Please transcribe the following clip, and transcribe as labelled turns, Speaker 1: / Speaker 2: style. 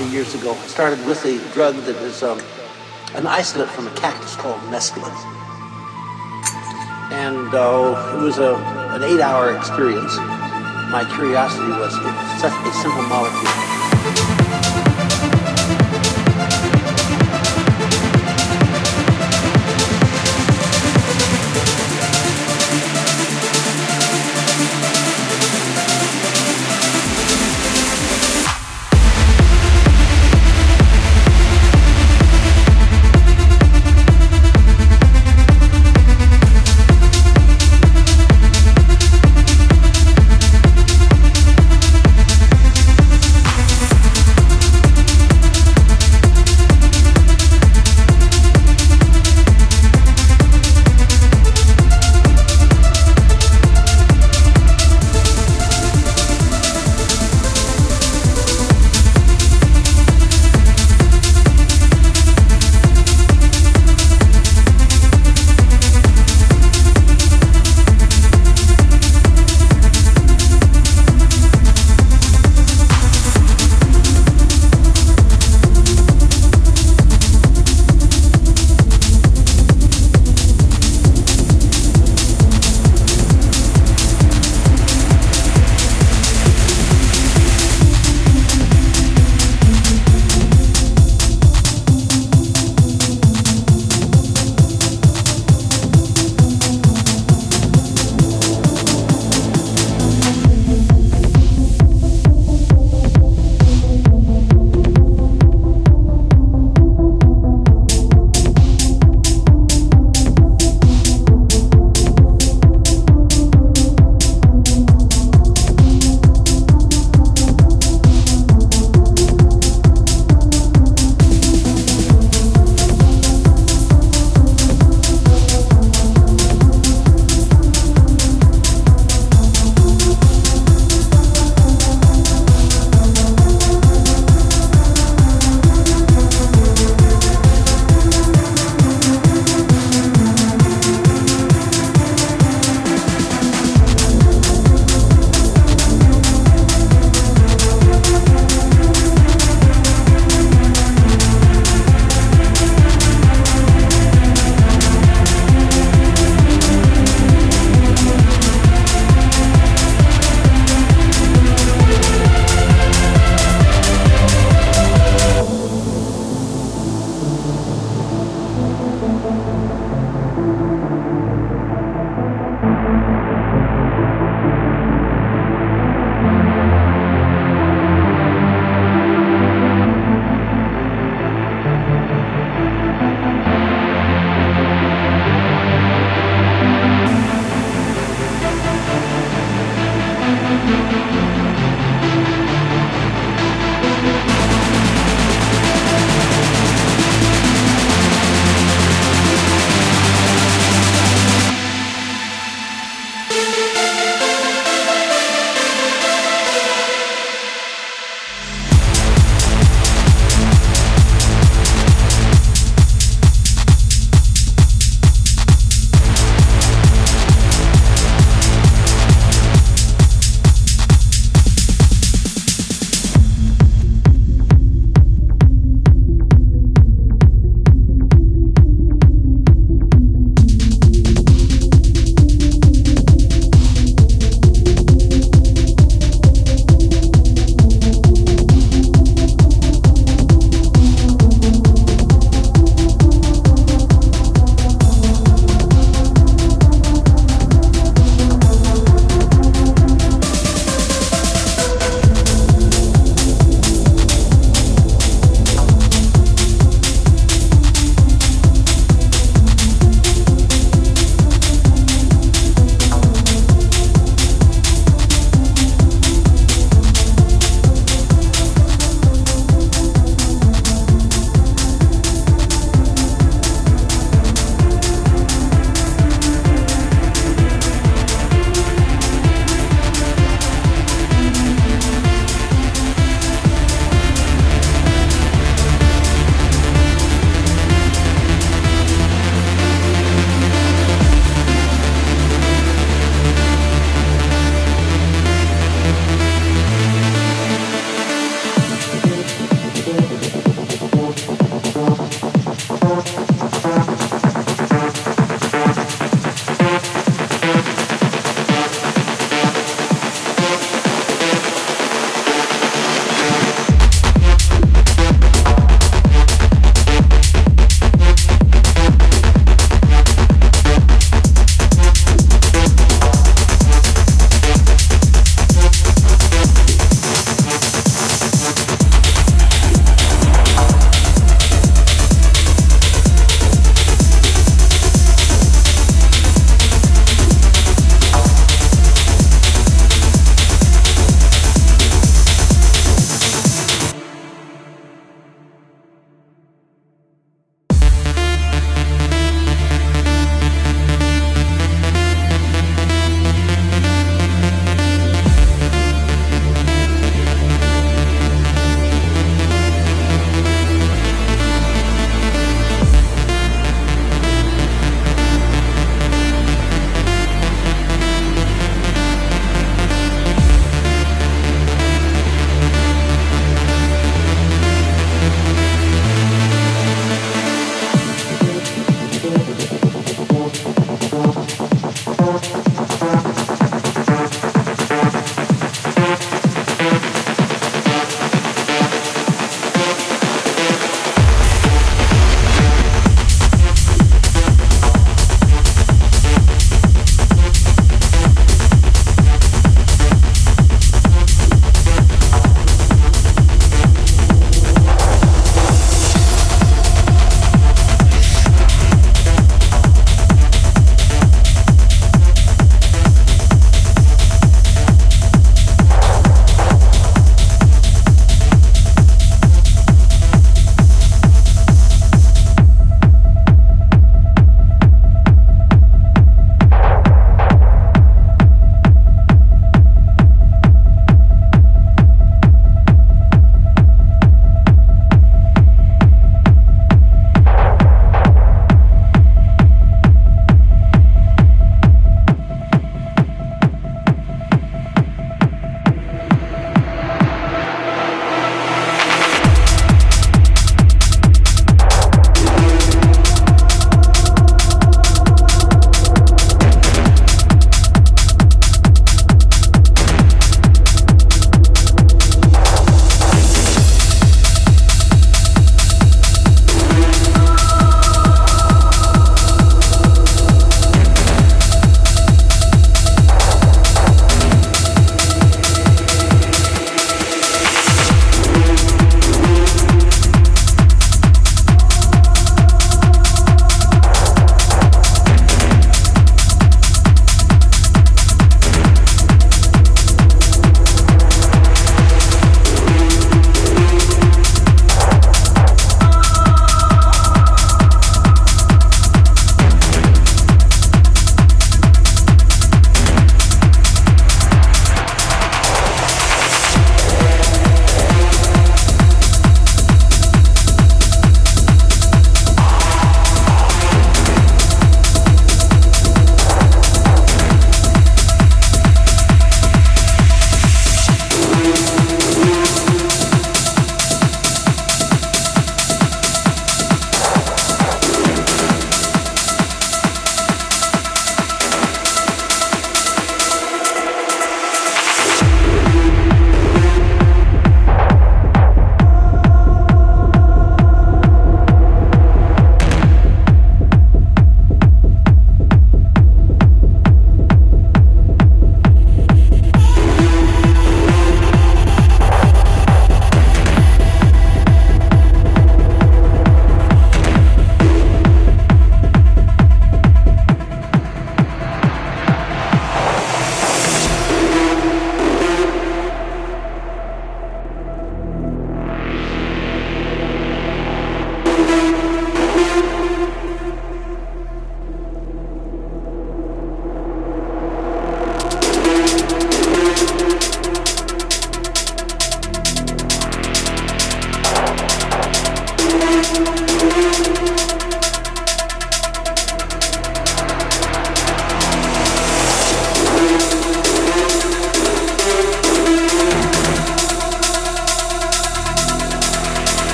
Speaker 1: actually it's about 40 years ago. I started with a drug that is um, an isolate from a cactus called mescaline. And uh, it was a, an eight hour experience. My curiosity was such a simple molecule.